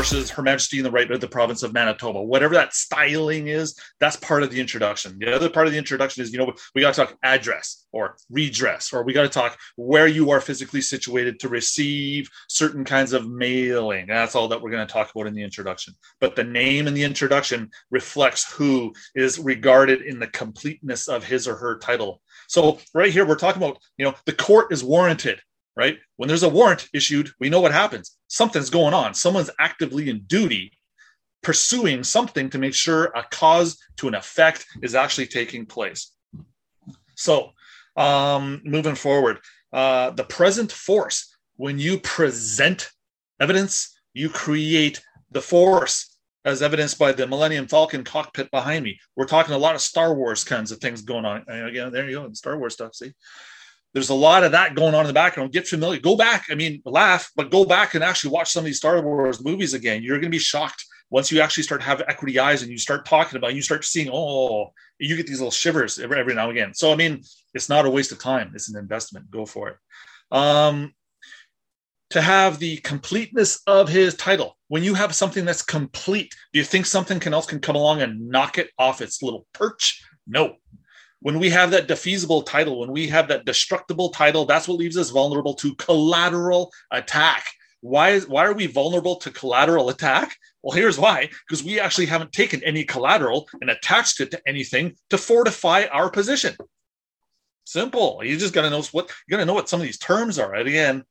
versus Her Majesty in the right of the province of Manitoba. Whatever that styling is, that's part of the introduction. The other part of the introduction is, you know, we got to talk address or redress, or we got to talk where you are physically situated to receive certain kinds of mailing. That's all that we're going to talk about in the introduction. But the name in the introduction reflects who is regarded in the completeness of his or her title. So right here, we're talking about, you know, the court is warranted right? When there's a warrant issued, we know what happens. Something's going on. Someone's actively in duty pursuing something to make sure a cause to an effect is actually taking place. So, um, moving forward, uh, the present force, when you present evidence, you create the force as evidenced by the Millennium Falcon cockpit behind me. We're talking a lot of Star Wars kinds of things going on. Again, there you go, Star Wars stuff. See, there's a lot of that going on in the background. Get familiar. Go back. I mean, laugh, but go back and actually watch some of these Star Wars movies again. You're going to be shocked once you actually start have equity eyes and you start talking about. It, you start seeing. Oh, you get these little shivers every, every now and again. So I mean, it's not a waste of time. It's an investment. Go for it. Um, to have the completeness of his title. When you have something that's complete, do you think something else can come along and knock it off its little perch? No, when we have that defeasible title, when we have that destructible title, that's what leaves us vulnerable to collateral attack. Why is why are we vulnerable to collateral attack? Well, here's why: because we actually haven't taken any collateral and attached it to anything to fortify our position. Simple. You just got to know what you got to know what some of these terms are. And again,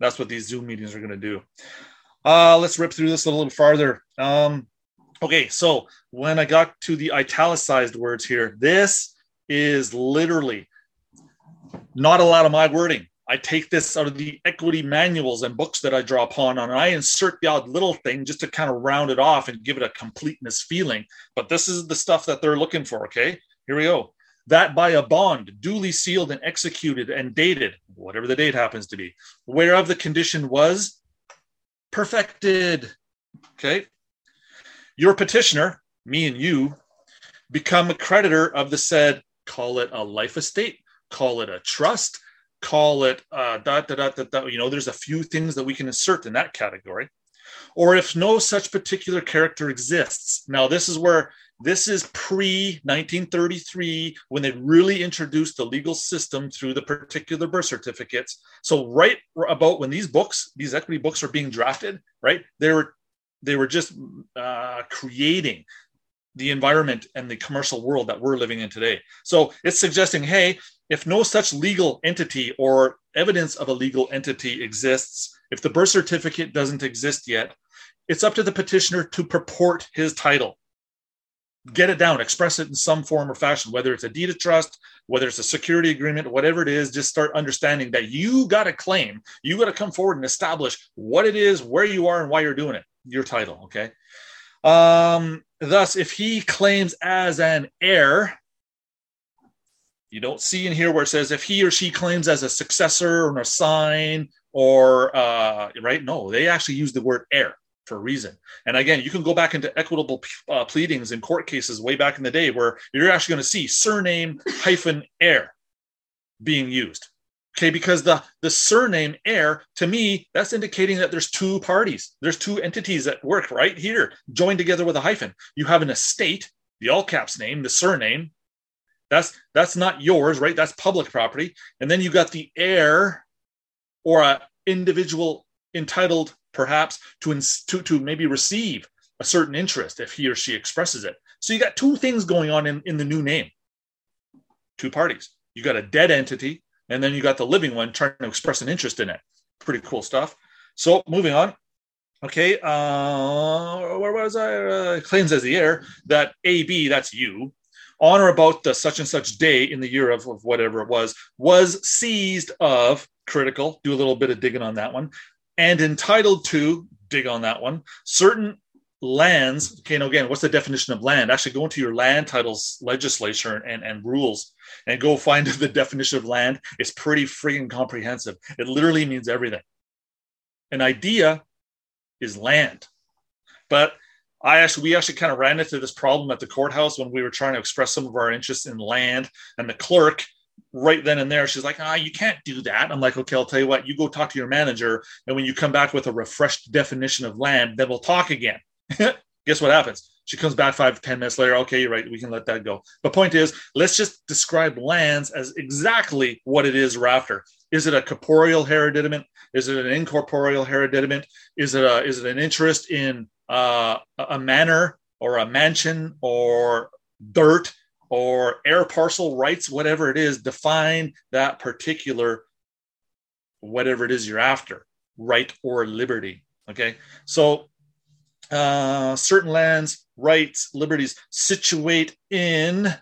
that's what these Zoom meetings are going to do. Uh, let's rip through this a little bit farther. Um, okay, so when I got to the italicized words here, this is literally not a lot of my wording. I take this out of the equity manuals and books that I draw upon, and I insert the odd little thing just to kind of round it off and give it a completeness feeling. But this is the stuff that they're looking for. Okay, here we go. That by a bond duly sealed and executed and dated, whatever the date happens to be, whereof the condition was perfected. Okay. Your petitioner, me and you, become a creditor of the said call it a life estate, call it a trust, call it uh, da, da, da, da, da. You know, there's a few things that we can insert in that category. Or if no such particular character exists. Now, this is where this is pre 1933 when they really introduced the legal system through the particular birth certificates. So, right about when these books, these equity books are being drafted, right? They were they were just uh, creating the environment and the commercial world that we're living in today. So it's suggesting, hey, if no such legal entity or evidence of a legal entity exists, if the birth certificate doesn't exist yet, it's up to the petitioner to purport his title. Get it down, express it in some form or fashion, whether it's a deed of trust, whether it's a security agreement, whatever it is, just start understanding that you got a claim. You got to come forward and establish what it is, where you are, and why you're doing it, your title. Okay. Um, thus, if he claims as an heir, you don't see in here where it says if he or she claims as a successor or an assign or uh, right. No, they actually use the word heir for a reason. And again, you can go back into equitable uh, pleadings in court cases way back in the day where you're actually going to see surname hyphen heir being used. Okay, because the the surname heir to me that's indicating that there's two parties, there's two entities that work right here, joined together with a hyphen. You have an estate, the all caps name, the surname. That's that's not yours, right? That's public property. And then you got the heir, or a individual entitled perhaps to to to maybe receive a certain interest if he or she expresses it. So you got two things going on in, in the new name. Two parties. You got a dead entity and then you got the living one trying to express an interest in it. Pretty cool stuff. So moving on. Okay, uh, where was I? Uh, claims as the heir that AB, that's you, on or about the such and such day in the year of, of whatever it was, was seized of critical. Do a little bit of digging on that one, and entitled to dig on that one certain lands. Okay, now again, what's the definition of land? Actually, go into your land titles legislature and, and rules and go find the definition of land. It's pretty freaking comprehensive. It literally means everything. An idea is land. But I actually we actually kind of ran into this problem at the courthouse when we were trying to express some of our interest in land, and the clerk right then and there. She's like, ah, you can't do that. I'm like, okay, I'll tell you what, you go talk to your manager. And when you come back with a refreshed definition of land, then we'll talk again. Guess what happens? She comes back five, ten minutes later. Okay, you're right. We can let that go. But point is, let's just describe lands as exactly what it is we're after. Is it a corporeal hereditament? Is it an incorporeal hereditament? Is it a is it an interest in uh, a manor or a mansion or dirt or air parcel rights, whatever it is, define that particular whatever it is you're after, right or liberty. Okay, so uh, certain lands, rights, liberties situate in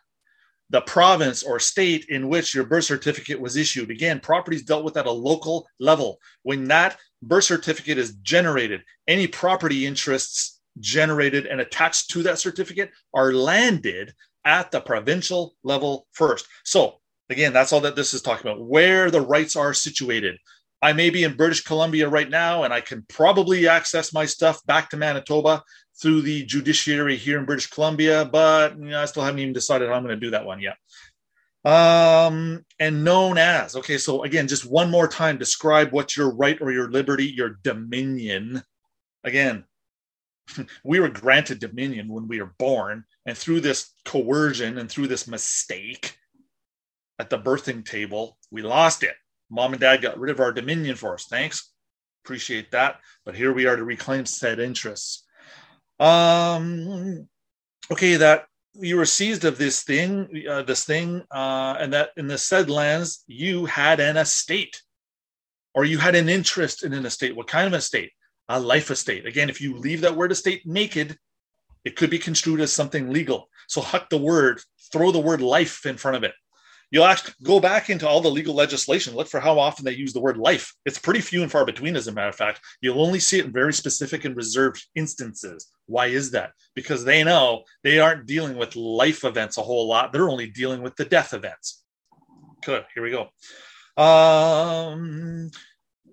the province or state in which your birth certificate was issued. Again, properties dealt with at a local level. When that birth certificate is generated, any property interests generated and attached to that certificate are landed at the provincial level first. So, again, that's all that this is talking about where the rights are situated. I may be in British Columbia right now, and I can probably access my stuff back to Manitoba through the judiciary here in British Columbia, but you know, I still haven't even decided how I'm going to do that one yet. Um, and known as, okay, so again, just one more time, describe what your right or your liberty, your dominion. Again, we were granted dominion when we were born, and through this coercion and through this mistake at the birthing table, we lost it. Mom and dad got rid of our dominion for us. Thanks. Appreciate that. But here we are to reclaim said interests. Um, okay, that you were seized of this thing, uh, this thing, uh, and that in the said lands you had an estate, or you had an interest in an estate. What kind of estate? A life estate. Again, if you leave that word estate naked, it could be construed as something legal. So huck the word, throw the word life in front of it. You'll actually go back into all the legal legislation, look for how often they use the word life. It's pretty few and far between, as a matter of fact. You'll only see it in very specific and reserved instances. Why is that? Because they know they aren't dealing with life events a whole lot. They're only dealing with the death events. Good. Here we go. Um,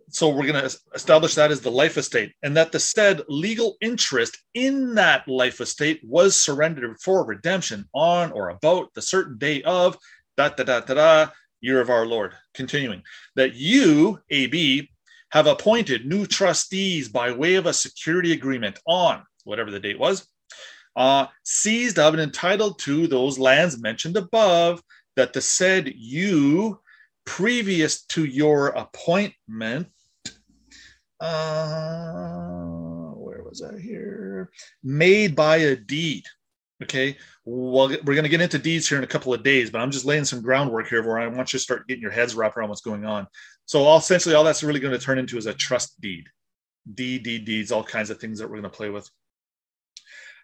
so we're going to establish that as the life estate and that the said legal interest in that life estate was surrendered for redemption on or about the certain day of da da da da da, year of our Lord. Continuing, that you, AB, have appointed new trustees by way of a security agreement on whatever the date was, uh, seized of and entitled to those lands mentioned above, that the said you, previous to your appointment, uh, where was I here? Made by a deed. Okay. Well, we're going to get into deeds here in a couple of days, but I'm just laying some groundwork here where I want you to start getting your heads wrapped around what's going on. So, all, essentially, all that's really going to turn into is a trust deed. Deed, deed, deeds, all kinds of things that we're going to play with.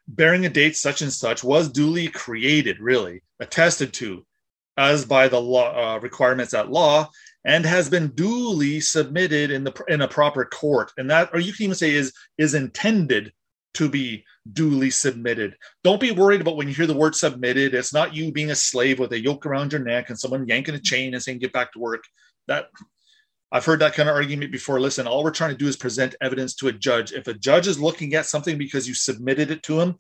Bearing a date such and such was duly created, really, attested to as by the law uh, requirements at law, and has been duly submitted in the in a proper court. And that, or you can even say, is is intended to be duly submitted. Don't be worried about when you hear the word submitted. It's not you being a slave with a yoke around your neck and someone yanking a chain and saying, get back to work. That I've heard that kind of argument before. Listen, all we're trying to do is present evidence to a judge. If a judge is looking at something because you submitted it to him,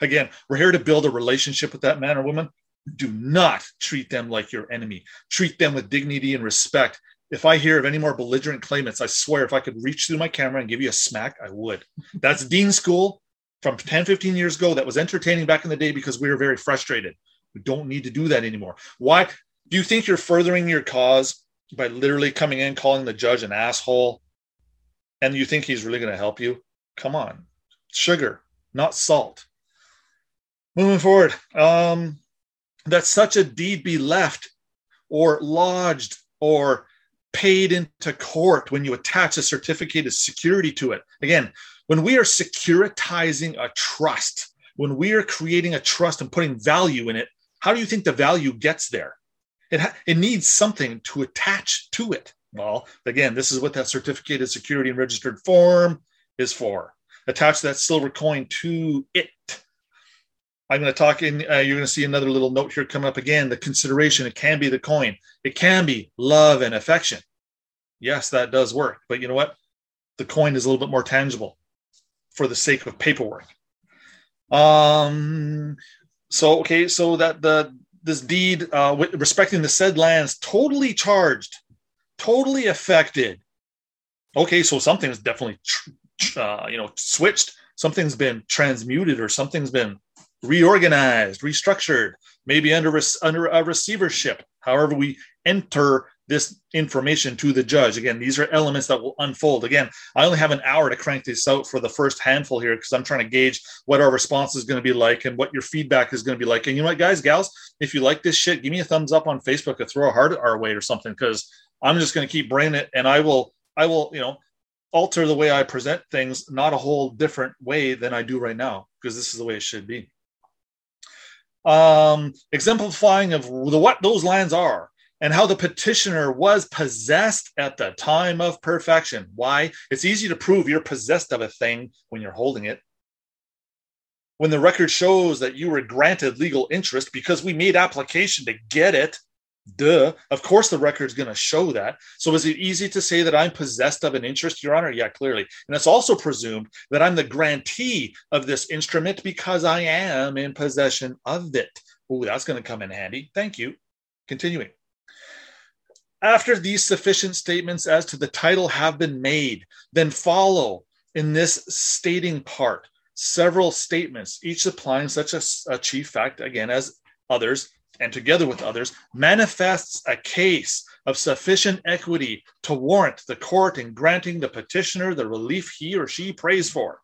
again, we're here to build a relationship with that man or woman. Do not treat them like your enemy. Treat them with dignity and respect if I hear of any more belligerent claimants, I swear if I could reach through my camera and give you a smack, I would. That's Dean School from 10, 15 years ago that was entertaining back in the day because we were very frustrated. We don't need to do that anymore. Why? Do you think you're furthering your cause by literally coming in, calling the judge an asshole, and you think he's really going to help you? Come on. Sugar, not salt. Moving forward, um, that such a deed be left or lodged or paid into court when you attach a certificate of security to it. Again, when we are securitizing a trust, when we are creating a trust and putting value in it, how do you think the value gets there? It, ha- it needs something to attach to it. Well, again, this is what that certificate of security and registered form is for. Attach that silver coin to it. I'm going to talk in, uh, you're going to see another little note here coming up again. The consideration, it can be the coin, it can be love and affection. Yes, that does work. But you know what? The coin is a little bit more tangible for the sake of paperwork. Um, so, okay, so that the this deed uh, respecting the said lands totally charged, totally affected. Okay, so something's definitely uh, you know switched. Something's been transmuted, or something's been reorganized, restructured, maybe under under a receivership. However, we enter this information to the judge. Again, these are elements that will unfold. Again, I only have an hour to crank this out for the first handful here because I'm trying to gauge what our response is going to be like and what your feedback is going to be like. And you know what, guys, gals, if you like this shit, give me a thumbs up on Facebook or throw a heart our way or something because I'm just going to keep bringing it and I will, I will, you know, alter the way I present things, not a whole different way than I do right now because this is the way it should be. Um, exemplifying of the, what those lands are and how the petitioner was possessed at the time of perfection. Why? It's easy to prove you're possessed of a thing when you're holding it. When the record shows that you were granted legal interest because we made application to get it, duh. Of course, the record's going to show that. So, is it easy to say that I'm possessed of an interest, Your Honor? Yeah, clearly. And it's also presumed that I'm the grantee of this instrument because I am in possession of it. Oh, that's going to come in handy. Thank you. Continuing. After these sufficient statements as to the title have been made, then follow in this stating part several statements, each applying such a, a chief fact, again, as others, and together with others, manifests a case of sufficient equity to warrant the court in granting the petitioner the relief he or she prays for.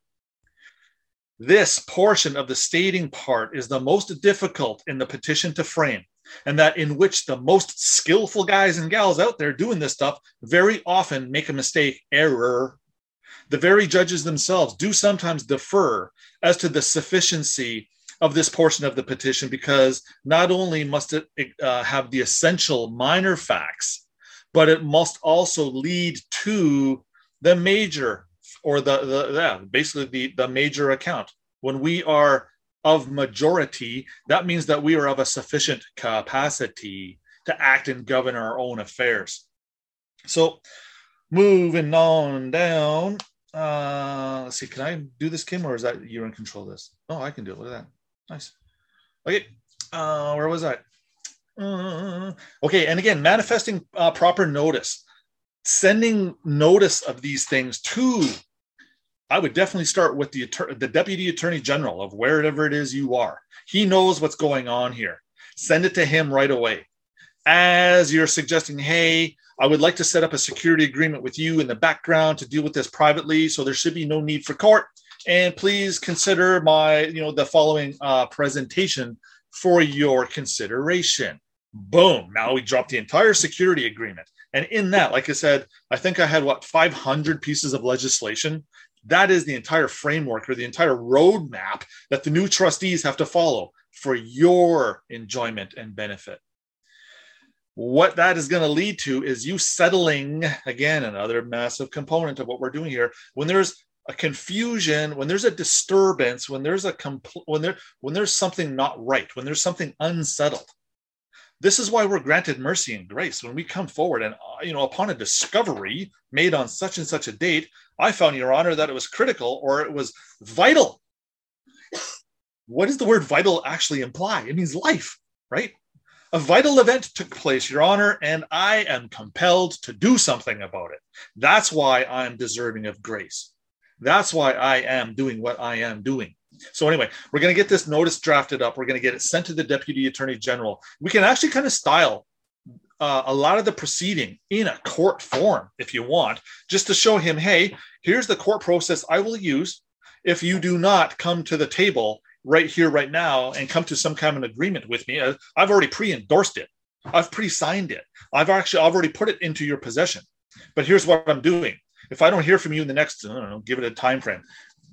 This portion of the stating part is the most difficult in the petition to frame and that in which the most skillful guys and gals out there doing this stuff very often make a mistake, error. The very judges themselves do sometimes defer as to the sufficiency of this portion of the petition because not only must it uh, have the essential minor facts, but it must also lead to the major or the, the yeah, basically the, the major account. When we are of majority, that means that we are of a sufficient capacity to act and govern our own affairs. So, moving on down. Uh, let's see, can I do this, Kim, or is that you're in control of this? Oh, I can do it. Look at that. Nice. Okay, uh, where was I? Uh, okay, and again, manifesting uh, proper notice, sending notice of these things to I would definitely start with the the deputy attorney general of wherever it is you are. He knows what's going on here. Send it to him right away. As you're suggesting, hey, I would like to set up a security agreement with you in the background to deal with this privately, so there should be no need for court. And please consider my, you know, the following uh, presentation for your consideration. Boom! Now we drop the entire security agreement. And in that, like I said, I think I had what 500 pieces of legislation that is the entire framework or the entire roadmap that the new trustees have to follow for your enjoyment and benefit. What that is going to lead to is you settling again, another massive component of what we're doing here. When there's a confusion, when there's a disturbance, when there's a compl- when there when there's something not right, when there's something unsettled, this is why we're granted mercy and grace when we come forward and, uh, you know, upon a discovery made on such and such a date, I found, Your Honor, that it was critical or it was vital. What does the word vital actually imply? It means life, right? A vital event took place, Your Honor, and I am compelled to do something about it. That's why I'm deserving of grace. That's why I am doing what I am doing. So anyway, we're going to get this notice drafted up. We're going to get it sent to the deputy attorney general. We can actually kind of style uh, a lot of the proceeding in a court form if you want, just to show him, hey, here's the court process I will use if you do not come to the table right here, right now, and come to some kind of an agreement with me. Uh, I've already pre-endorsed it. I've pre-signed it. I've actually already put it into your possession. But here's what I'm doing. If I don't hear from you in the next, I don't know, give it a time frame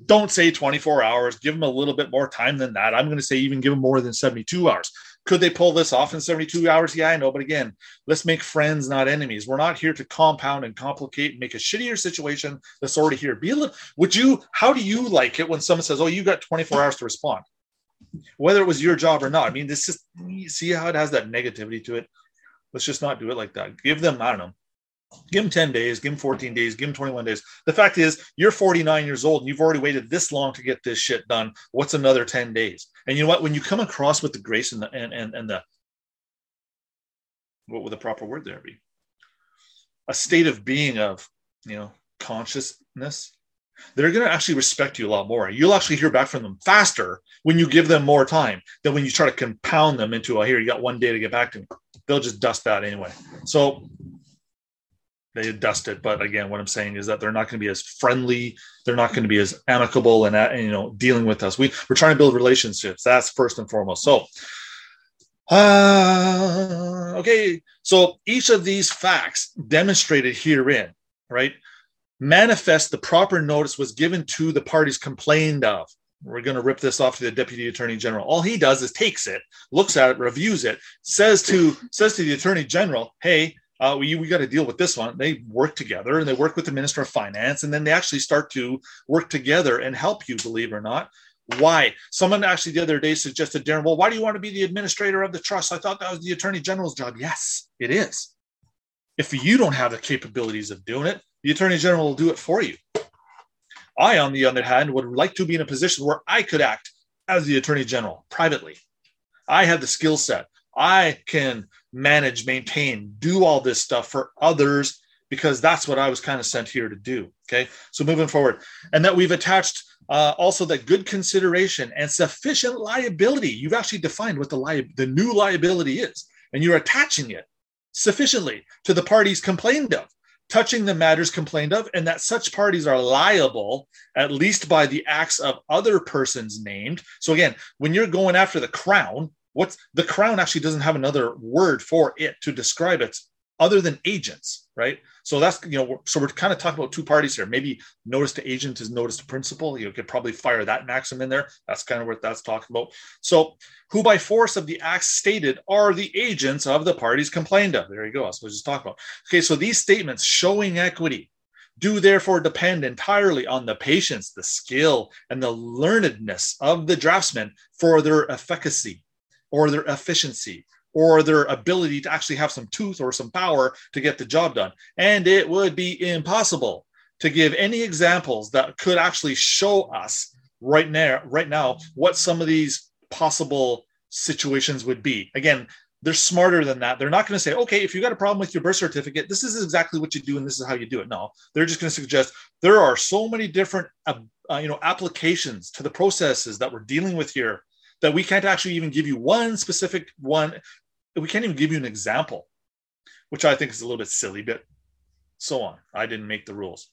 don't say 24 hours. Give them a little bit more time than that. I'm going to say even give them more than 72 hours. Could they pull this off in 72 hours? Yeah, I know. But again, let's make friends, not enemies. We're not here to compound and complicate and make a shittier situation that's already here. Be a little, would you, how do you like it when someone says, oh, you got 24 hours to respond? Whether it was your job or not. I mean, this is, see how it has that negativity to it? Let's just not do it like that. Give them, I don't know, Give him 10 days, give him 14 days, give him 21 days. The fact is, you're 49 years old and you've already waited this long to get this shit done. What's another 10 days? And you know what? When you come across with the grace and the and, and, and the what would the proper word there be? A state of being of, you know, consciousness. They're going to actually respect you a lot more. You'll actually hear back from them faster when you give them more time than when you try to compound them into, oh, here, you got one day to get back to me. They'll just dust that anyway. So they dust it. But again, what I'm saying is that they're not going to be as friendly. They're not going to be as amicable and, uh, you know dealing with us. We we're trying to build relationships. That's first and foremost. So, uh, okay. So each of these facts demonstrated herein, right, manifest the proper notice was given to the parties complained of. We're going to rip this off to the deputy attorney general. All he does is takes it, looks at it, reviews it, says to says to the attorney general, "Hey, uh, we, we got to deal with this one. They work together and they work with the minister of finance, and then they actually start to work together and help you, believe it or not. Why? Someone actually the other day suggested, Darren, well, why do you want to be the administrator of the trust? I thought that was the attorney general's job. Yes, it is. If you don't have the capabilities of doing it, the attorney general will do it for you. I, on the other hand, would like to be in a position where I could act as the attorney general privately. I have the skill set. I can manage, maintain, do all this stuff for others because that's what I was kind of sent here to do. Okay. So moving forward, and that we've attached uh, also that good consideration and sufficient liability. You've actually defined what the li- the new liability is, and you're attaching it sufficiently to the parties complained of, touching the matters complained of, and that such parties are liable at least by the acts of other persons named. So again, when you're going after the crown, what's the crown actually doesn't have another word for it to describe it other than agents, right? So that's you know, so we're kind of talking about two parties here. Maybe notice to agent is notice to principal. You could probably fire that maxim in there. That's kind of what that's talking about. So, who by force of the acts stated are the agents of the parties complained of. There you go. That's what we just talking about. Okay, so these statements showing equity do therefore depend entirely on the patience, the skill, and the learnedness of the draftsman for their efficacy or their efficiency or their ability to actually have some tooth or some power to get the job done. And it would be impossible to give any examples that could actually show us right now, right now, what some of these possible situations would be. Again, they're smarter than that. They're not going to say, okay, if you got a problem with your birth certificate, this is exactly what you do and this is how you do it. No, they're just going to suggest there are so many different, uh, uh, you know, applications to the processes that we're dealing with here that we can't actually even give you one specific one. We can't even give you an example, which I think is a little bit silly, but so on. I didn't make the rules.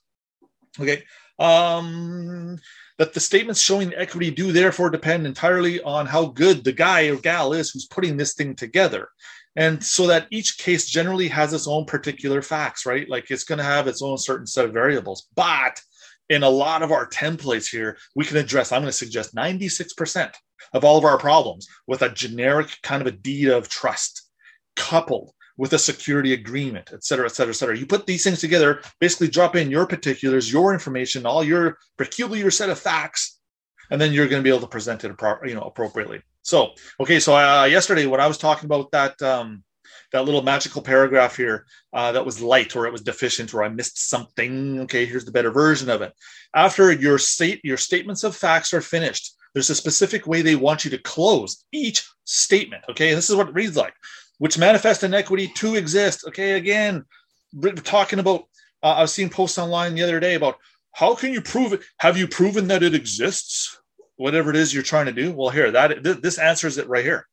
Okay. Um, that the statements showing equity do therefore depend entirely on how good the guy or gal is who's putting this thing together. And so that each case generally has its own particular facts, right? Like it's going to have its own certain set of variables. But in a lot of our templates here, we can address, I'm going to suggest 96% of all of our problems with a generic kind of a deed of trust coupled with a security agreement, et cetera, et cetera, et cetera. You put these things together, basically drop in your particulars, your information, all your peculiar set of facts, and then you're going to be able to present it, you know, appropriately. So, okay, so uh, yesterday when I was talking about that um, that little magical paragraph here uh, that was light or it was deficient or I missed something. Okay, here's the better version of it. After your state your statements of facts are finished, there's a specific way they want you to close each statement. Okay, this is what it reads like, which manifest inequity to exist. Okay, again, we're talking about. Uh, I was seeing posts online the other day about how can you prove it? Have you proven that it exists? Whatever it is you're trying to do. Well, here that this answers it right here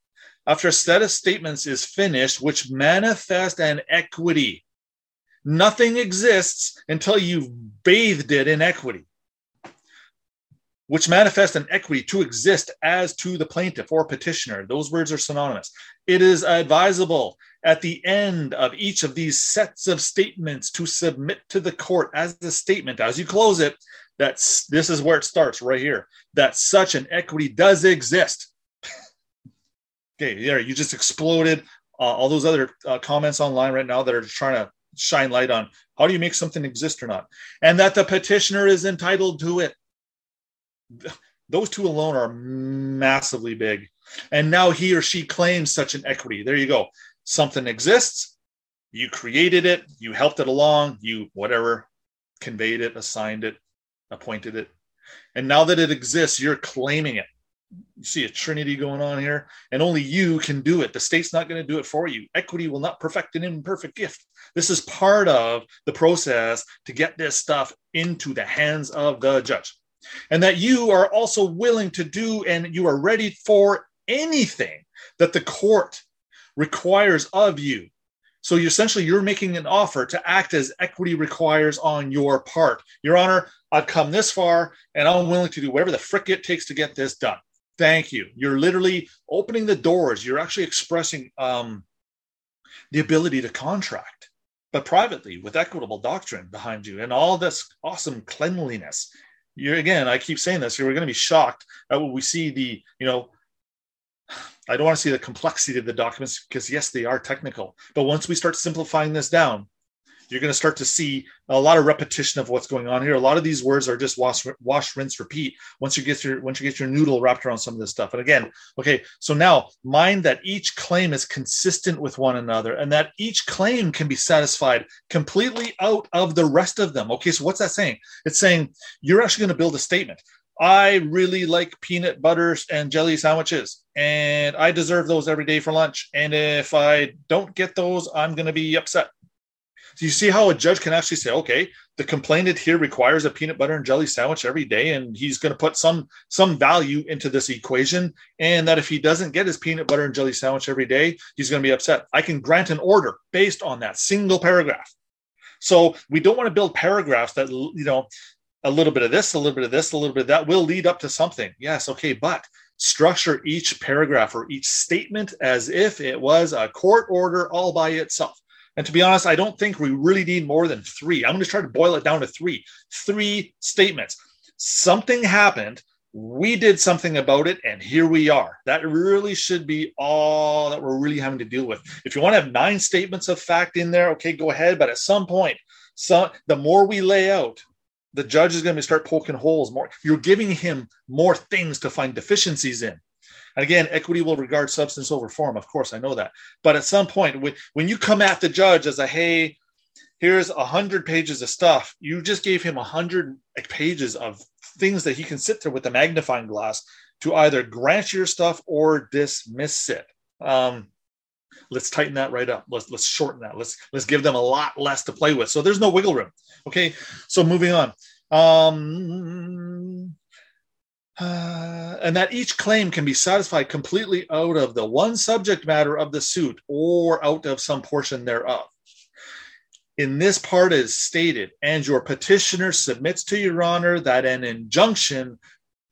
after a set of statements is finished, which manifest an equity. Nothing exists until you've bathed it in equity, which manifest an equity to exist as to the plaintiff or petitioner. Those words are synonymous. It is advisable at the end of each of these sets of statements to submit to the court as the statement, as you close it, that this is where it starts right here, that such an equity does exist Okay, there you just exploded uh, all those other uh, comments online right now that are trying to shine light on how do you make something exist or not, and that the petitioner is entitled to it. Those two alone are massively big. And now he or she claims such an equity. There you go. Something exists. You created it. You helped it along. You, whatever, conveyed it, assigned it, appointed it. And now that it exists, you're claiming it. You see a trinity going on here, and only you can do it. The state's not going to do it for you. Equity will not perfect an imperfect gift. This is part of the process to get this stuff into the hands of the judge. And that you are also willing to do and you are ready for anything that the court requires of you. So you essentially you're making an offer to act as equity requires on your part. Your Honor, I've come this far and I'm willing to do whatever the frick it takes to get this done. Thank you. You're literally opening the doors. You're actually expressing um, the ability to contract, but privately with equitable doctrine behind you and all this awesome cleanliness. You're again, I keep saying this, you're going to be shocked at what we see the, you know, I don't want to see the complexity of the documents because yes, they are technical. But once we start simplifying this down, you're going to start to see a lot of repetition of what's going on here. A lot of these words are just wash, wash, rinse, repeat. Once you get your once you get your noodle wrapped around some of this stuff. And again, okay, so now mind that each claim is consistent with one another, and that each claim can be satisfied completely out of the rest of them. Okay, so what's that saying? It's saying you're actually going to build a statement. I really like peanut butters and jelly sandwiches, and I deserve those every day for lunch. And if I don't get those, I'm going to be upset. So you see how a judge can actually say, okay, the complainant here requires a peanut butter and jelly sandwich every day, and he's going to put some some value into this equation, and that if he doesn't get his peanut butter and jelly sandwich every day, he's going to be upset. I can grant an order based on that single paragraph. So we don't want to build paragraphs that you know a little bit of this, a little bit of this, a little bit of that will lead up to something. Yes, okay, but structure each paragraph or each statement as if it was a court order all by itself. And to be honest, I don't think we really need more than three. I'm going to try to boil it down to three. Three statements. Something happened. We did something about it, and here we are. That really should be all that we're really having to deal with. If you want to have nine statements of fact in there, okay, go ahead. But at some point, so the more we lay out, the judge is going to start poking holes more. You're giving him more things to find deficiencies in. Again, equity will regard substance over form. Of course, I know that. But at some point, when you come at the judge as a, hey, here's a hundred pages of stuff, you just gave him a hundred pages of things that he can sit there with a magnifying glass to either grant your stuff or dismiss it. Um, let's tighten that right up let's let's shorten that let's let's give them a lot less to play with so there's no wiggle room okay so moving on um uh, and that each claim can be satisfied completely out of the one subject matter of the suit or out of some portion thereof in this part is stated and your petitioner submits to your honor that an injunction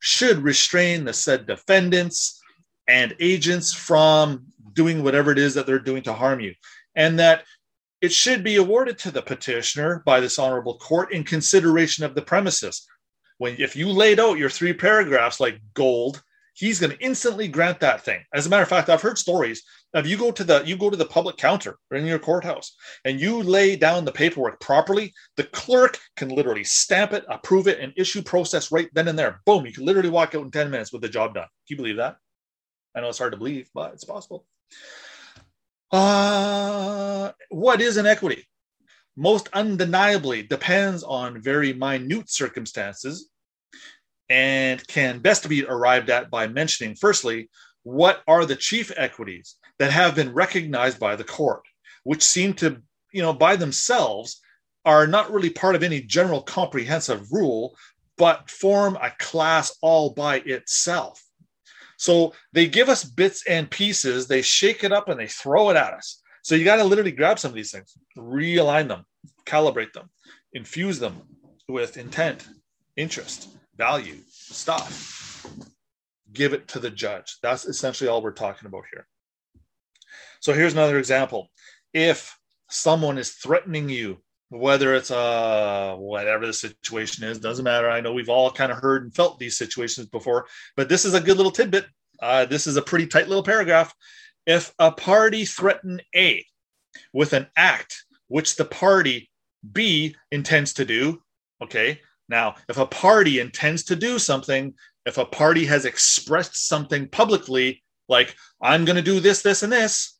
should restrain the said defendants and agents from doing whatever it is that they're doing to harm you, and that it should be awarded to the petitioner by this honorable court in consideration of the premises. When if you laid out your three paragraphs like gold, he's going to instantly grant that thing. As a matter of fact, I've heard stories of you go to the you go to the public counter in your courthouse and you lay down the paperwork properly, the clerk can literally stamp it, approve it, and issue process right then and there. Boom, you can literally walk out in 10 minutes with the job done. Do you believe that? I know it's hard to believe, but it's possible. Uh, what is an equity? Most undeniably depends on very minute circumstances and can best be arrived at by mentioning, firstly, what are the chief equities that have been recognized by the court, which seem to, you know, by themselves are not really part of any general comprehensive rule, but form a class all by itself. So they give us bits and pieces, they shake it up and they throw it at us. So you got to literally grab some of these things, realign them, calibrate them, infuse them with intent, interest, value, stuff. Give it to the judge. That's essentially all we're talking about here. So here's another example. If someone is threatening you, whether it's uh whatever the situation is, doesn't matter. I know we've all kind of heard and felt these situations before, but this is a good little tidbit. Uh, this is a pretty tight little paragraph. If a party threaten A with an act which the party B intends to do, okay. Now, if a party intends to do something, if a party has expressed something publicly, like I'm going to do this, this, and this,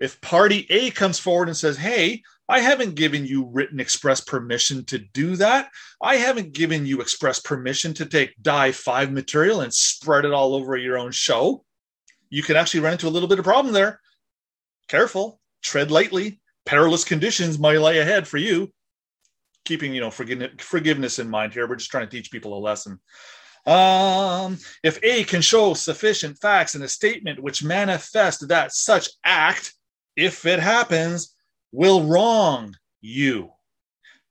If party A comes forward and says, Hey, I haven't given you written express permission to do that. I haven't given you express permission to take die five material and spread it all over your own show. You can actually run into a little bit of problem there. Careful, tread lightly. Perilous conditions might lie ahead for you. Keeping, you know, forgiveness in mind here. We're just trying to teach people a lesson. Um, if A can show sufficient facts in a statement which manifest that such act, if it happens, will wrong you,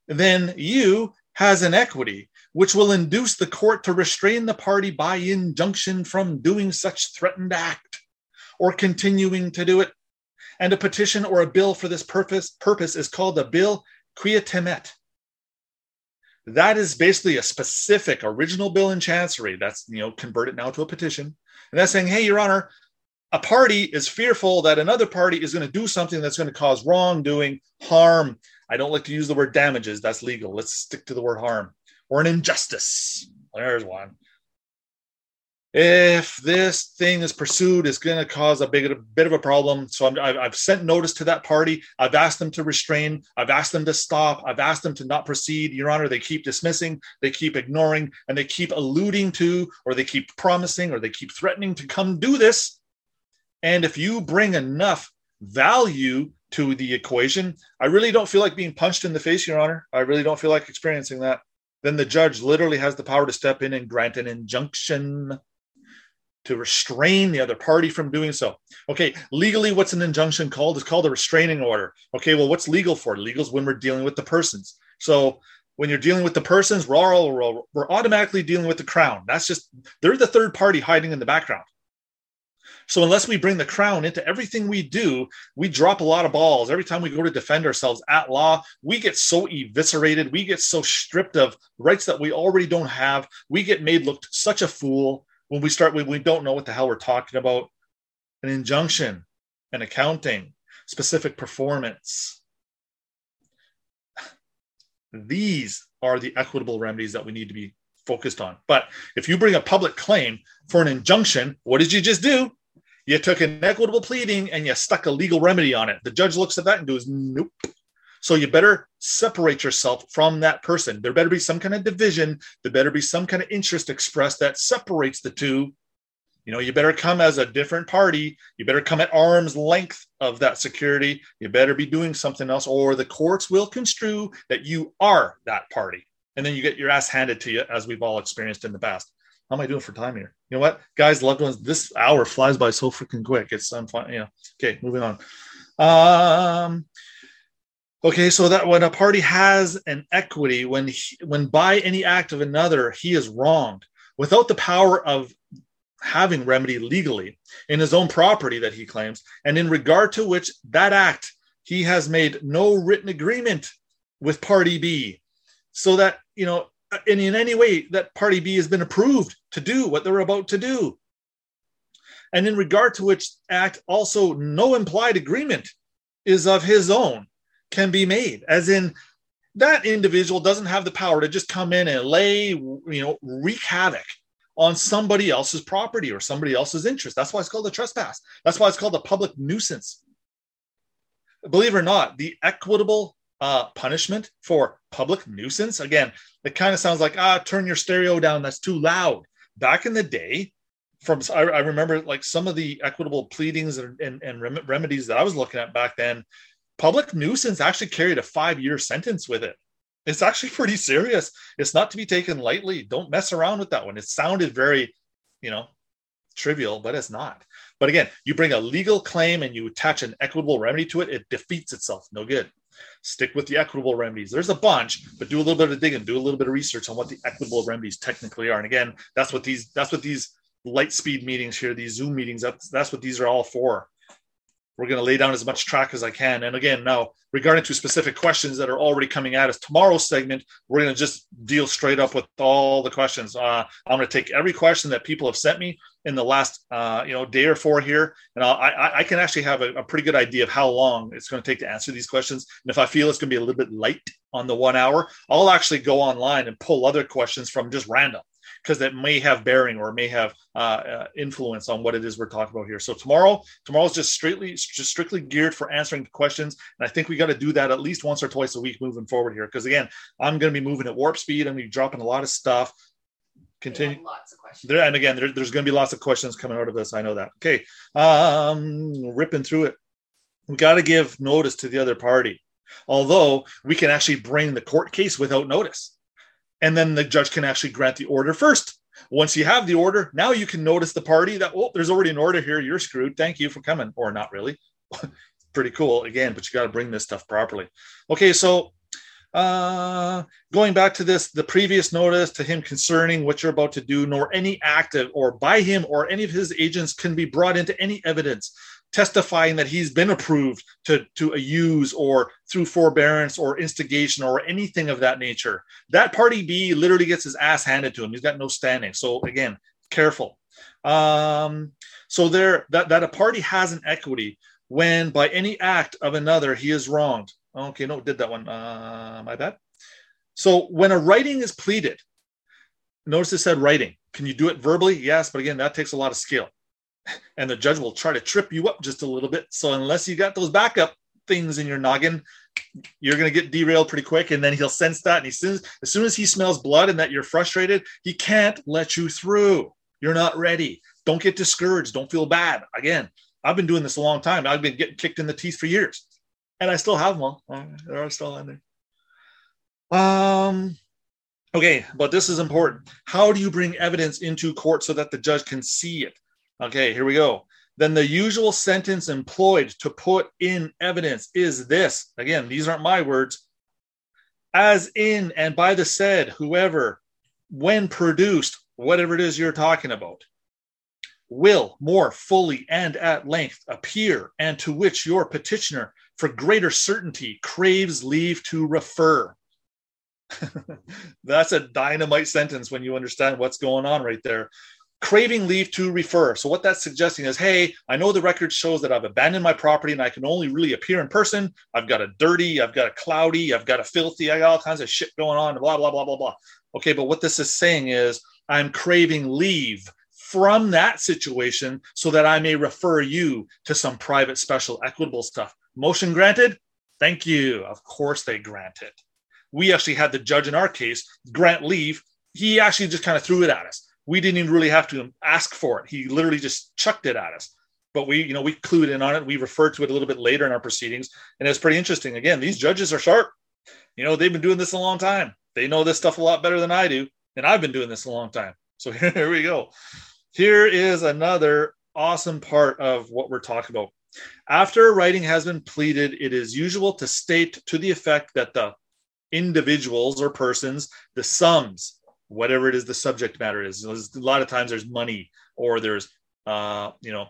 then you has an equity which will induce the court to restrain the party by injunction from doing such threatened act or continuing to do it. And a petition or a bill for this purpose, purpose is called a bill quia timet. That is basically a specific original bill in chancery. That's you know converted now to a petition, and that's saying, "Hey, Your Honor, a party is fearful that another party is going to do something that's going to cause wrongdoing, harm. I don't like to use the word damages. That's legal. Let's stick to the word harm or an injustice. There's one. If this thing is pursued, it's going to cause a big a bit of a problem. So i have sent notice to that party. I've asked them to restrain. I've asked them to stop. I've asked them to not proceed. Your Honor, they keep dismissing, they keep ignoring, and they keep alluding to, or they keep promising, or they keep threatening to come do this and if you bring enough value to the equation, I really don't feel like being punched in the face, Your Honor. I really don't feel like experiencing that. Then the judge literally has the power to step in and grant an injunction to restrain the other party from doing so. Okay, legally, what's an injunction called? It's called a restraining order. Okay, well, what's legal for? Legal is when we're dealing with the persons. So when you're dealing with the persons, we're, all, we're, we're automatically dealing with the crown. That's just, they're the third party hiding in the background. So unless we bring the crown into everything we do, we drop a lot of balls. Every time we go to defend ourselves at law, we get so eviscerated. We get so stripped of rights that we already don't have. We get made look such a fool when we start when we don't know what the hell we're talking about. An injunction, an accounting, specific performance. These are the equitable remedies that we need to be focused on. But if you bring a public claim for an injunction, what did you just do? You took an equitable pleading and you stuck a legal remedy on it. The judge looks at that and goes, nope. So you better separate yourself from that person. There better be some kind of division. There better be some kind of interest expressed that separates the two. You know, you better come as a different party. You better come at arm's length of that security. You better be doing something else, or the courts will construe that you are that party. And then you get your ass handed to you, as we've all experienced in the past. How am I doing for time here? You know what, guys, loved ones, this hour flies by so freaking quick. It's I'm fine. You know. Okay, moving on. Um. Okay, so that when a party has an equity, when he, when by any act of another he is wronged, without the power of having remedy legally in his own property that he claims, and in regard to which that act he has made no written agreement with party B, so that you know Uh, and in any way that party B has been approved to do what they're about to do. And in regard to which act, also no implied agreement is of his own can be made, as in that individual doesn't have the power to just come in and lay, you know, wreak havoc on somebody else's property or somebody else's interest. That's why it's called a trespass. That's why it's called a public nuisance. Believe it or not, the equitable uh, punishment for public nuisance. Again, it kind of sounds like ah, turn your stereo down. That's too loud. Back in the day, from I, I remember like some of the equitable pleadings and, and, and rem- remedies that I was looking at back then. Public nuisance actually carried a five-year sentence with it. It's actually pretty serious. It's not to be taken lightly. Don't mess around with that one. It sounded very, you know, trivial, but it's not. But again, you bring a legal claim and you attach an equitable remedy to it, it defeats itself. No good stick with the equitable remedies. There's a bunch, but do a little bit of digging, do a little bit of research on what the equitable remedies technically are. And again, that's what these that's what these light speed meetings here, these Zoom meetings, that's that's what these are all for. We're going to lay down as much track as I can. And again, now regarding to specific questions that are already coming at us, tomorrow's segment, we're going to just deal straight up with all the questions. Uh, I'm going to take every question that people have sent me in the last, uh, you know, day or four here, and I'll, i I can actually have a, a pretty good idea of how long it's going to take to answer these questions. And if I feel it's going to be a little bit light on the one hour, I'll actually go online and pull other questions from just random because that may have bearing or may have uh, uh, influence on what it is we're talking about here. So tomorrow, tomorrow's just strictly just strictly geared for answering questions, and I think we got to do that at least once or twice a week moving forward here. Because again, I'm going to be moving at warp speed. I'm going to be dropping a lot of stuff. Continue. Lots of questions. There, and again, there, there's going to be lots of questions coming out of this. I know that. Okay, um, ripping through it. We got to give notice to the other party. Although we can actually bring the court case without notice and then the judge can actually grant the order first. Once you have the order, now you can notice the party that, well, there's already an order here. You're screwed. Thank you for coming. Or not really. Pretty cool. Again, but you got to bring this stuff properly. Okay, so uh, going back to this, the previous notice to him concerning what you're about to do, nor any active or by him or any of his agents can be brought into any evidence testifying that he's been approved to, to use or through forbearance or instigation or anything of that nature. That party B literally gets his ass handed to him. He's got no standing. So again, careful. Um, so there that, that a party has an equity when by any act of another he is wronged. Okay, no, did that one. Uh, my bad. So when a writing is pleaded, notice it said writing. Can you do it verbally? Yes, but again, that takes a lot of skill and the judge will try to trip you up just a little bit. So unless you got those backup things in your noggin, you're going to get derailed pretty quick. And then he'll sense that. And he says, as soon as he smells blood and that you're frustrated, he can't let you through. You're not ready. Don't get discouraged. Don't feel bad. Again, I've been doing this a long time. I've been getting kicked in the teeth for years, and I still have them. All. They're still in there. Um. Okay, but this is important. How do you bring evidence into court so that the judge can see it? Okay, here we go. Then the usual sentence employed to put in evidence is this. Again, these aren't my words. As in and by the said, whoever, when produced, whatever it is you're talking about, will more fully and at length appear, and to which your petitioner, for greater certainty, craves leave to refer. That's a dynamite sentence when you understand what's going on right there craving leave to refer. So what that's suggesting is, hey, I know the record shows that I've abandoned my property and I can only really appear in person. I've got a dirty, I've got a cloudy, I've got a filthy, I got all kinds of shit going on, blah, blah, blah, blah, blah. Okay, but what this is saying is I'm craving leave from that situation so that I may refer you to some private, special, equitable stuff. Motion granted? Thank you. Of course they grant it. We actually had the judge in our case grant leave. He actually just kind of threw it at us we didn't even really have to ask for it. He literally just chucked it at us. But we, you know, we clued in on it. We referred to it a little bit later in our proceedings, and it's pretty interesting. Again, these judges are sharp. You know, they've been doing this a long time. They know this stuff a lot better than I do, and I've been doing this a long time. So here we go. Here is another awesome part of what we're talking about. After a writing has been pleaded, it is usual to state to the effect that the individuals or persons, the sums, whatever it is the subject matter is. A lot of times there's money or there's, uh, you know,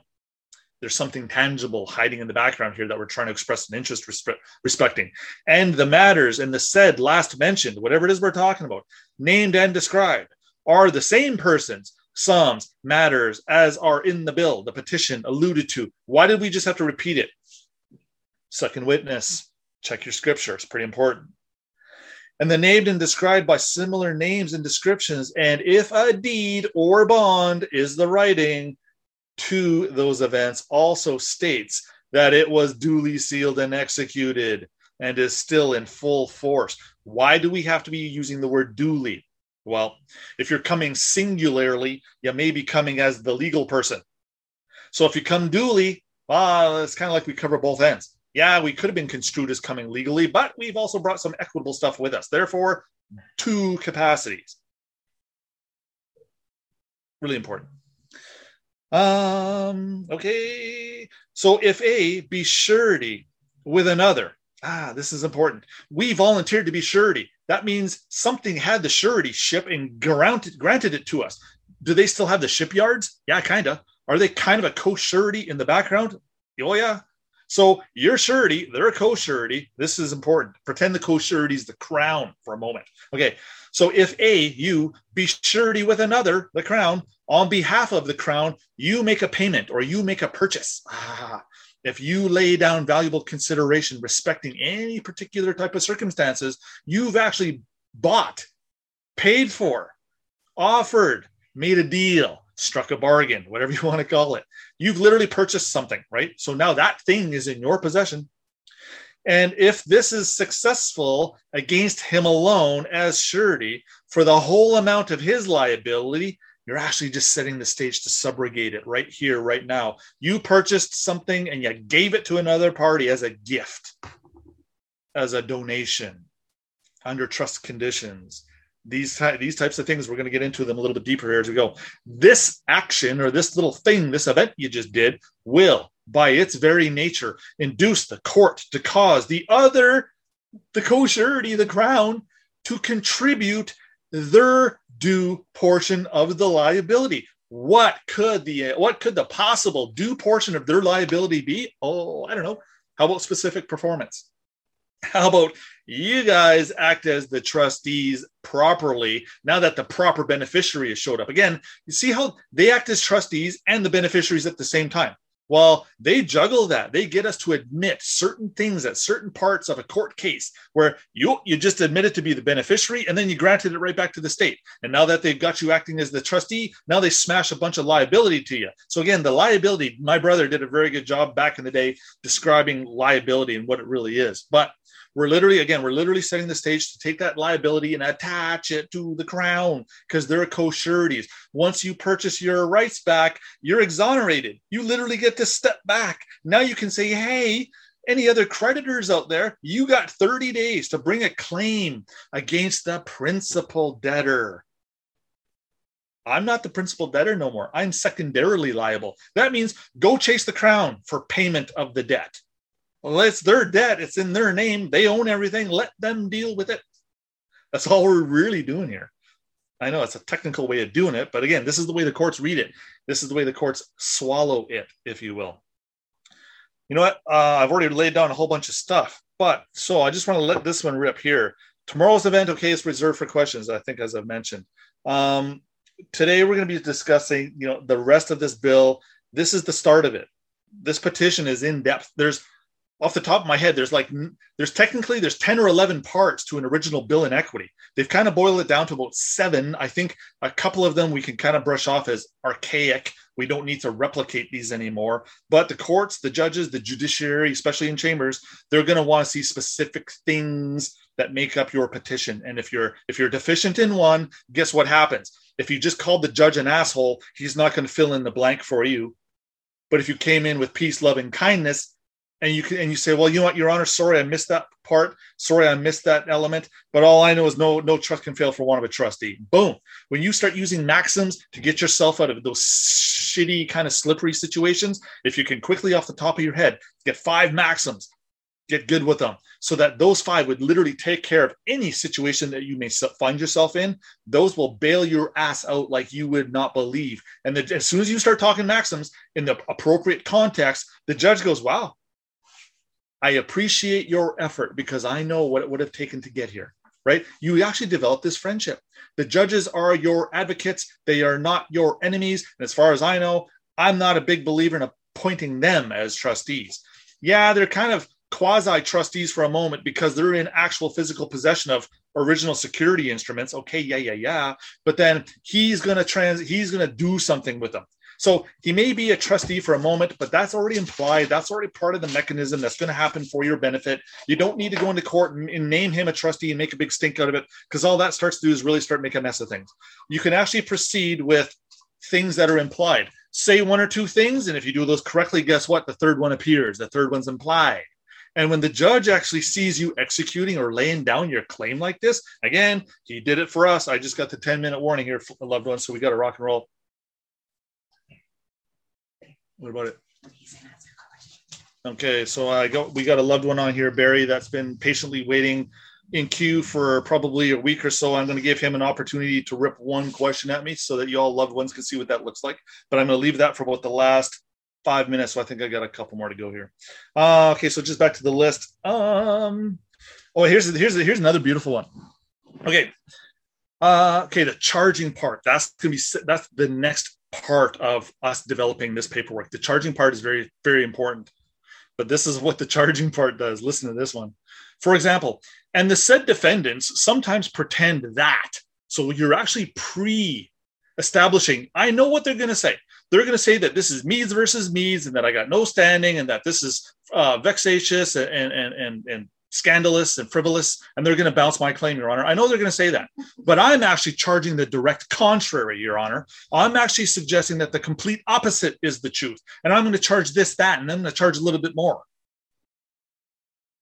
there's something tangible hiding in the background here that we're trying to express an interest respe- respecting. And the matters and the said last mentioned, whatever it is we're talking about, named and described, are the same persons, sums, matters as are in the bill, the petition alluded to. Why did we just have to repeat it? Second witness, check your scripture. It's pretty important and the named and described by similar names and descriptions. And if a deed or bond is the writing to those events, also states that it was duly sealed and executed and is still in full force. Why do we have to be using the word duly? Well, if you're coming singularly, you may be coming as the legal person. So if you come duly, well, it's kind of like we cover both ends yeah, we could have been construed as coming legally, but we've also brought some equitable stuff with us. Therefore, two capacities. Really important. Um, okay. So if A be surety with another, ah, this is important. We volunteered to be surety. That means something had the surety ship and granted, granted it to us. Do they still have the shipyards? Yeah, kind of. Are they kind of a co surety in the background? Oh, yeah. So your surety, they're a co-surety. This is important. Pretend the co-surety is the crown for a moment. Okay. So if A, you be surety with another, the crown, on behalf of the crown, you make a payment or you make a purchase. Ah, if you lay down valuable consideration respecting any particular type of circumstances, you've actually bought, paid for, offered, made a deal, struck a bargain, whatever you want to call it. You've literally purchased something, right? So now that thing is in your possession. And if this is successful against him alone as surety for the whole amount of his liability, you're actually just setting the stage to subrogate it right here, right now. You purchased something and you gave it to another party as a gift, as a donation under trust conditions these these types of things we're going to get into them a little bit deeper here as we go this action or this little thing this event you just did will by its very nature induce the court to cause the other the co-surety the crown to contribute their due portion of the liability what could the what could the possible due portion of their liability be oh i don't know how about specific performance how about you guys act as the trustees properly now that the proper beneficiary has showed up? Again, you see how they act as trustees and the beneficiaries at the same time. Well, they juggle that. They get us to admit certain things at certain parts of a court case where you you just admitted to be the beneficiary and then you granted it right back to the state. And now that they've got you acting as the trustee, now they smash a bunch of liability to you. So again, the liability, my brother did a very good job back in the day describing liability and what it really is. But we're literally, again, we're literally setting the stage to take that liability and attach it to the crown because they're co-sureties. Once you purchase your rights back, you're exonerated. You literally get to step back. Now you can say, hey, any other creditors out there, you got 30 days to bring a claim against the principal debtor. I'm not the principal debtor no more. I'm secondarily liable. That means go chase the crown for payment of the debt. It's their debt. It's in their name. They own everything. Let them deal with it. That's all we're really doing here. I know it's a technical way of doing it, but again, this is the way the courts read it. This is the way the courts swallow it, if you will. You know what? Uh, I've already laid down a whole bunch of stuff, but so I just want to let this one rip here. Tomorrow's event, okay, is reserved for questions. I think, as I've mentioned. Um, today, we're going to be discussing, you know, the rest of this bill. This is the start of it. This petition is in depth. There's off the top of my head there's like there's technically there's 10 or 11 parts to an original bill in equity. They've kind of boiled it down to about seven. I think a couple of them we can kind of brush off as archaic. We don't need to replicate these anymore. But the courts the judges the judiciary especially in chambers they're going to want to see specific things that make up your petition. And if you're if you're deficient in one guess what happens? If you just called the judge an asshole he's not going to fill in the blank for you. But if you came in with peace love and kindness and you can and you say, well, you know what, Your Honor, sorry, I missed that part. Sorry, I missed that element. But all I know is no no trust can fail for one of a trustee. Boom. When you start using maxims to get yourself out of those shitty kind of slippery situations, if you can quickly off the top of your head get five maxims, get good with them, so that those five would literally take care of any situation that you may find yourself in. Those will bail your ass out like you would not believe. And the, as soon as you start talking maxims in the appropriate context, the judge goes, "Wow." I appreciate your effort because I know what it would have taken to get here, right? You actually develop this friendship. The judges are your advocates, they are not your enemies. And as far as I know, I'm not a big believer in appointing them as trustees. Yeah, they're kind of quasi trustees for a moment because they're in actual physical possession of original security instruments. Okay, yeah, yeah, yeah. But then he's going to trans he's going to do something with them. So he may be a trustee for a moment, but that's already implied. That's already part of the mechanism that's going to happen for your benefit. You don't need to go into court and, and name him a trustee and make a big stink out of it because all that starts to do is really start making a mess of things. You can actually proceed with things that are implied. Say one or two things, and if you do those correctly, guess what? The third one appears. The third one's implied. And when the judge actually sees you executing or laying down your claim like this, again, he did it for us. I just got the 10 minute warning here, loved ones. So we got to rock and roll. What about it? Okay, so I got we got a loved one on here, Barry, that's been patiently waiting in queue for probably a week or so. I'm going to give him an opportunity to rip one question at me so that you all loved ones can see what that looks like. But I'm going to leave that for about the last five minutes. So I think I got a couple more to go here. Uh, okay, so just back to the list. Um, oh, here's here's here's another beautiful one. Okay, uh, okay, the charging part. That's gonna be that's the next part of us developing this paperwork. The charging part is very, very important. But this is what the charging part does. Listen to this one. For example, and the said defendants sometimes pretend that. So you're actually pre establishing. I know what they're going to say. They're going to say that this is Meads versus Meads, and that I got no standing, and that this is uh, vexatious and and and and scandalous and frivolous, and they're going to bounce my claim, Your Honor. I know they're going to say that, but I'm actually charging the direct contrary, Your Honor. I'm actually suggesting that the complete opposite is the truth, and I'm going to charge this, that, and I'm going to charge a little bit more.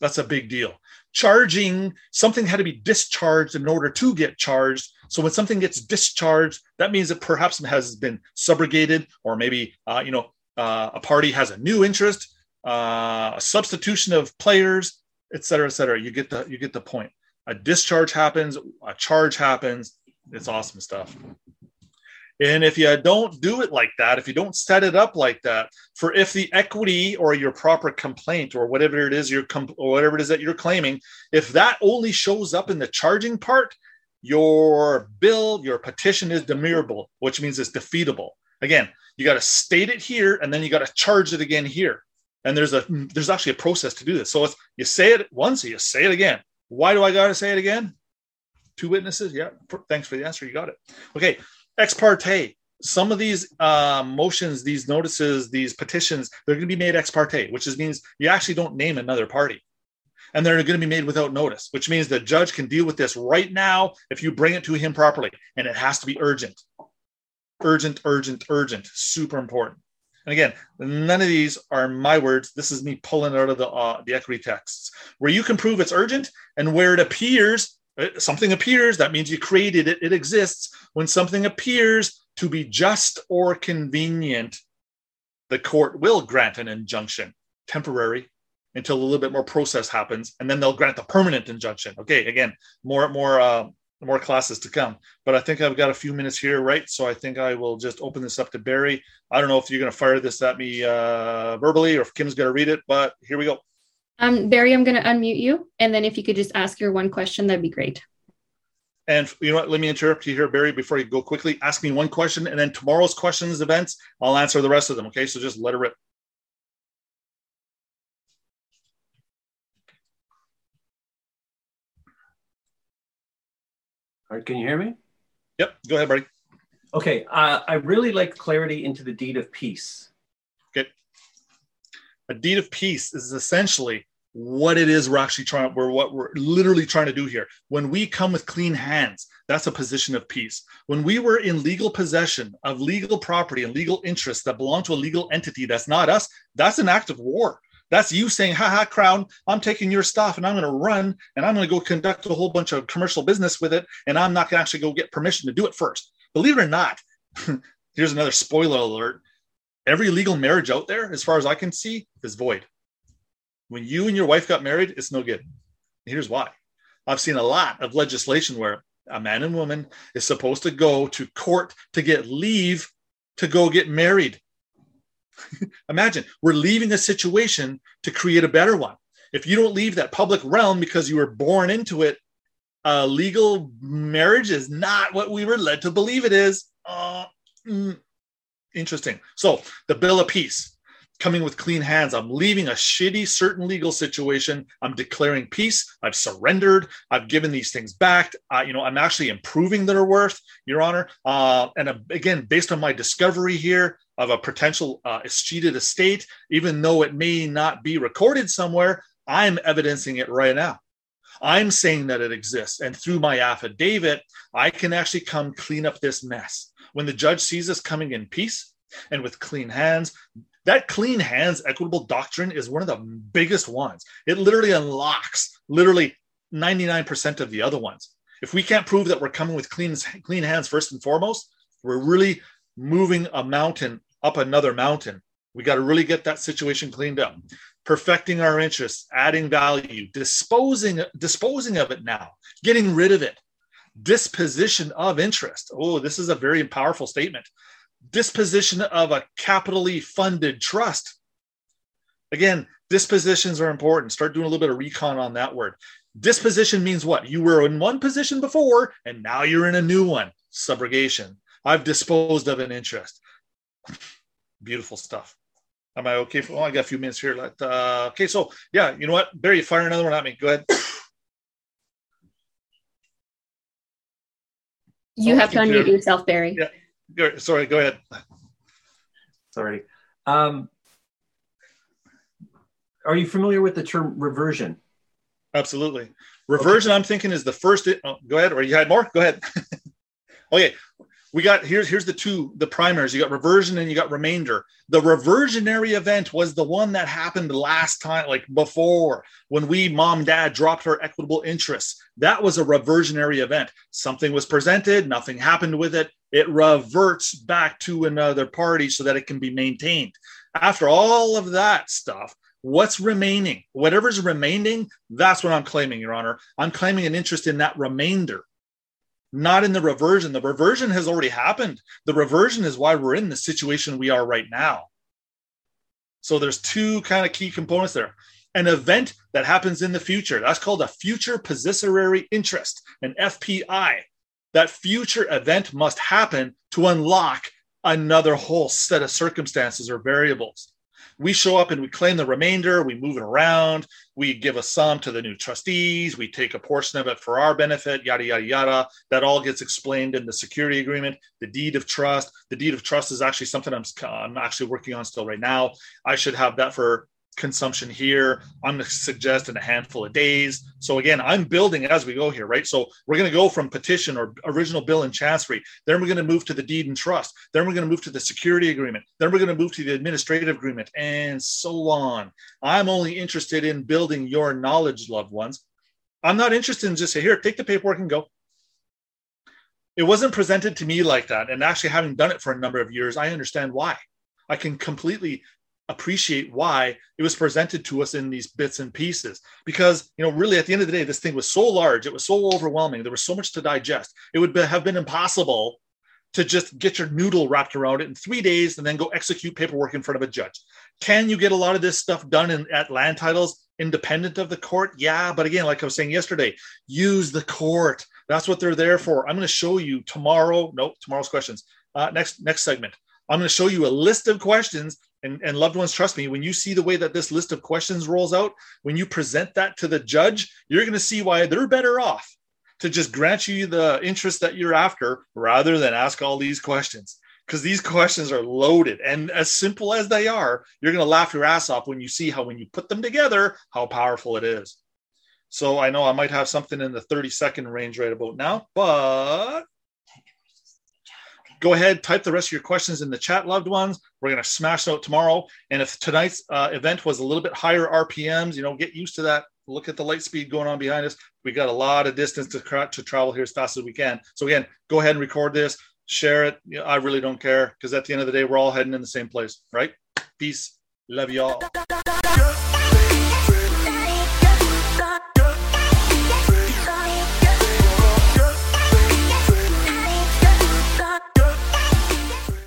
That's a big deal. Charging something had to be discharged in order to get charged. So when something gets discharged, that means it perhaps has been subrogated, or maybe uh, you know uh, a party has a new interest, uh, a substitution of players, et cetera, et cetera. You get the you get the point. A discharge happens, a charge happens. It's awesome stuff. And if you don't do it like that, if you don't set it up like that, for if the equity or your proper complaint or whatever it is you're com- or whatever it is that you're claiming, if that only shows up in the charging part, your bill, your petition is demurrable, which means it's defeatable. Again, you got to state it here and then you got to charge it again here. And there's a there's actually a process to do this. So if you say it once, you say it again. Why do I got to say it again? Two witnesses. Yeah. Thanks for the answer. You got it. Okay ex parte some of these uh, motions these notices these petitions they're going to be made ex parte which is, means you actually don't name another party and they're going to be made without notice which means the judge can deal with this right now if you bring it to him properly and it has to be urgent urgent urgent urgent super important and again none of these are my words. This is me pulling out of the uh, the equity texts. Where you can prove it's urgent and where it appears uh, something appears that means you created it it exists. When something appears to be just or convenient the court will grant an injunction temporary until a little bit more process happens and then they'll grant the permanent injunction. Okay again more more uh, more classes to come but i think i've got a few minutes here right so i think i will just open this up to barry i don't know if you're going to fire this at me uh, verbally or if kim's going to read it but here we go um, Barry, I'm going to unmute you. And then if you could just ask your one question, that'd be great. And you know what? Let me interrupt you here, Barry, before you go quickly. Ask me one question, and then tomorrow's questions events, I'll answer the rest of them. Okay. So just let it rip. All right. Can you hear me? Yep. Go ahead, Barry. Okay. Uh, I really like clarity into the deed of peace. Okay a deed of peace is essentially what it is we're actually trying we're what we're literally trying to do here when we come with clean hands that's a position of peace when we were in legal possession of legal property and legal interests that belong to a legal entity that's not us that's an act of war that's you saying ha ha crown i'm taking your stuff and i'm going to run and i'm going to go conduct a whole bunch of commercial business with it and i'm not going to actually go get permission to do it first believe it or not here's another spoiler alert every legal marriage out there, as far as I can see, is void. When you and your wife got married, it's no good. Here's why. I've seen a lot of legislation where a man and woman is supposed to go to court to get leave to go get married. Imagine we're leaving a situation to create a better one. If you don't leave that public realm because you were born into it, uh, legal marriage is not what we were led to believe it is. Uh, mm, interesting. So the bill of peace coming with clean hands. I'm leaving a shitty certain legal situation. I'm declaring peace. I've surrendered. I've given these things back. Uh, you know, I'm actually improving their worth, Your Honor. Uh, and uh, again, based on my discovery here of a potential uh, escheated estate, even though it may not be recorded somewhere, I'm evidencing it right now. I'm saying that it exists. And through my affidavit, I can actually come clean up this mess when the judge sees us coming in peace and with clean hands, that clean hands equitable doctrine is one of the biggest ones. It literally unlocks literally 99% of the other ones. If we can't prove that we're coming with clean, clean hands first and foremost, we're really moving a mountain up another mountain. We got to really get that situation cleaned up, perfecting our interests, adding value, disposing disposing of it now, getting rid of it, disposition of interest. Oh, this is a very powerful statement. Disposition of a capitally funded trust. Again, dispositions are important. Start doing a little bit of recon on that word. Disposition means what? You were in one position before, and now you're in a new one. Subrogation. I've disposed of an interest. Beautiful stuff. Am I okay? For, oh, I got a few minutes here. Let, uh, okay, so yeah, you know what? Barry, fire another one at me. Go ahead. You have to unmute yourself, Barry. Yeah. Go, sorry, go ahead. Sorry. Um, are you familiar with the term reversion? Absolutely. Reversion, okay. I'm thinking, is the first. Oh, go ahead, or you had more? Go ahead. okay, we got here's here's the two the primers you got reversion and you got remainder. The reversionary event was the one that happened last time like before when we mom dad dropped our equitable interests. That was a reversionary event. Something was presented nothing happened with it. It reverts back to another party so that it can be maintained. After all of that stuff what's remaining? Whatever's remaining that's what i'm claiming your honor. I'm claiming an interest in that remainder not in the reversion. The reversion has already happened. The reversion is why we're in the situation we are right now. So there's two kind of key components there. An event that happens in the future, that's called a future possessory interest, an FPI. That future event must happen to unlock another whole set of circumstances or variables we show up and we claim the remainder, we move it around, we give a sum to the new trustees, we take a portion of it for our benefit, yada, yada, yada. That all gets explained in the security agreement, the deed of trust. The deed of trust is actually something I'm, I'm actually working on still right now. I should have that for consumption here. I'm going to suggest in a handful of days. So again, I'm building as we go here, right? So we're going to go from petition or original bill in chancery. Then we're going to move to the deed and trust. Then we're going to move to the security agreement. Then we're going to move to the administrative agreement and so on. I'm only interested in building your knowledge, loved ones. I'm not interested in just say, here, take the paperwork and go. It wasn't presented to me like that. And actually, having done it for a number of years, I understand why. I can completely appreciate why it was presented to us in these bits and pieces. Because you know really at the end of the day this thing was so large it was so overwhelming there was so much to digest it would be, have been impossible to just get your noodle wrapped around it in three days and then go execute paperwork in front of a judge. Can you get a lot of this stuff done in, at land titles independent of the court? Yeah but again like i was saying yesterday use the court. That's what they're there for. I'm going to show you tomorrow nope tomorrow's questions. Uh, next next segment. I'm going to show you a list of questions and, and loved ones trust me when you see the way that this list of questions rolls out when you present that to the judge you're going to see why they're better off to just grant you the interest that you're after rather than ask all these questions. Because these questions are loaded and as simple as they are you're going to laugh your ass off when you see how when you put them together how powerful it is. So i know i might have something in the 30 second range right about now but go ahead, type the rest of your questions in the chat, loved ones. We're going to smash out tomorrow. And if tonight's uh, event was a little bit higher RPMs, you know, get used to that. Look at the light speed going on behind us. We got a lot of distance to, to travel here as fast as we can. So again, go ahead and record this, share it. You know, I really don't care because at the end of the day, we're all heading in the same place, right? Peace. Love y'all.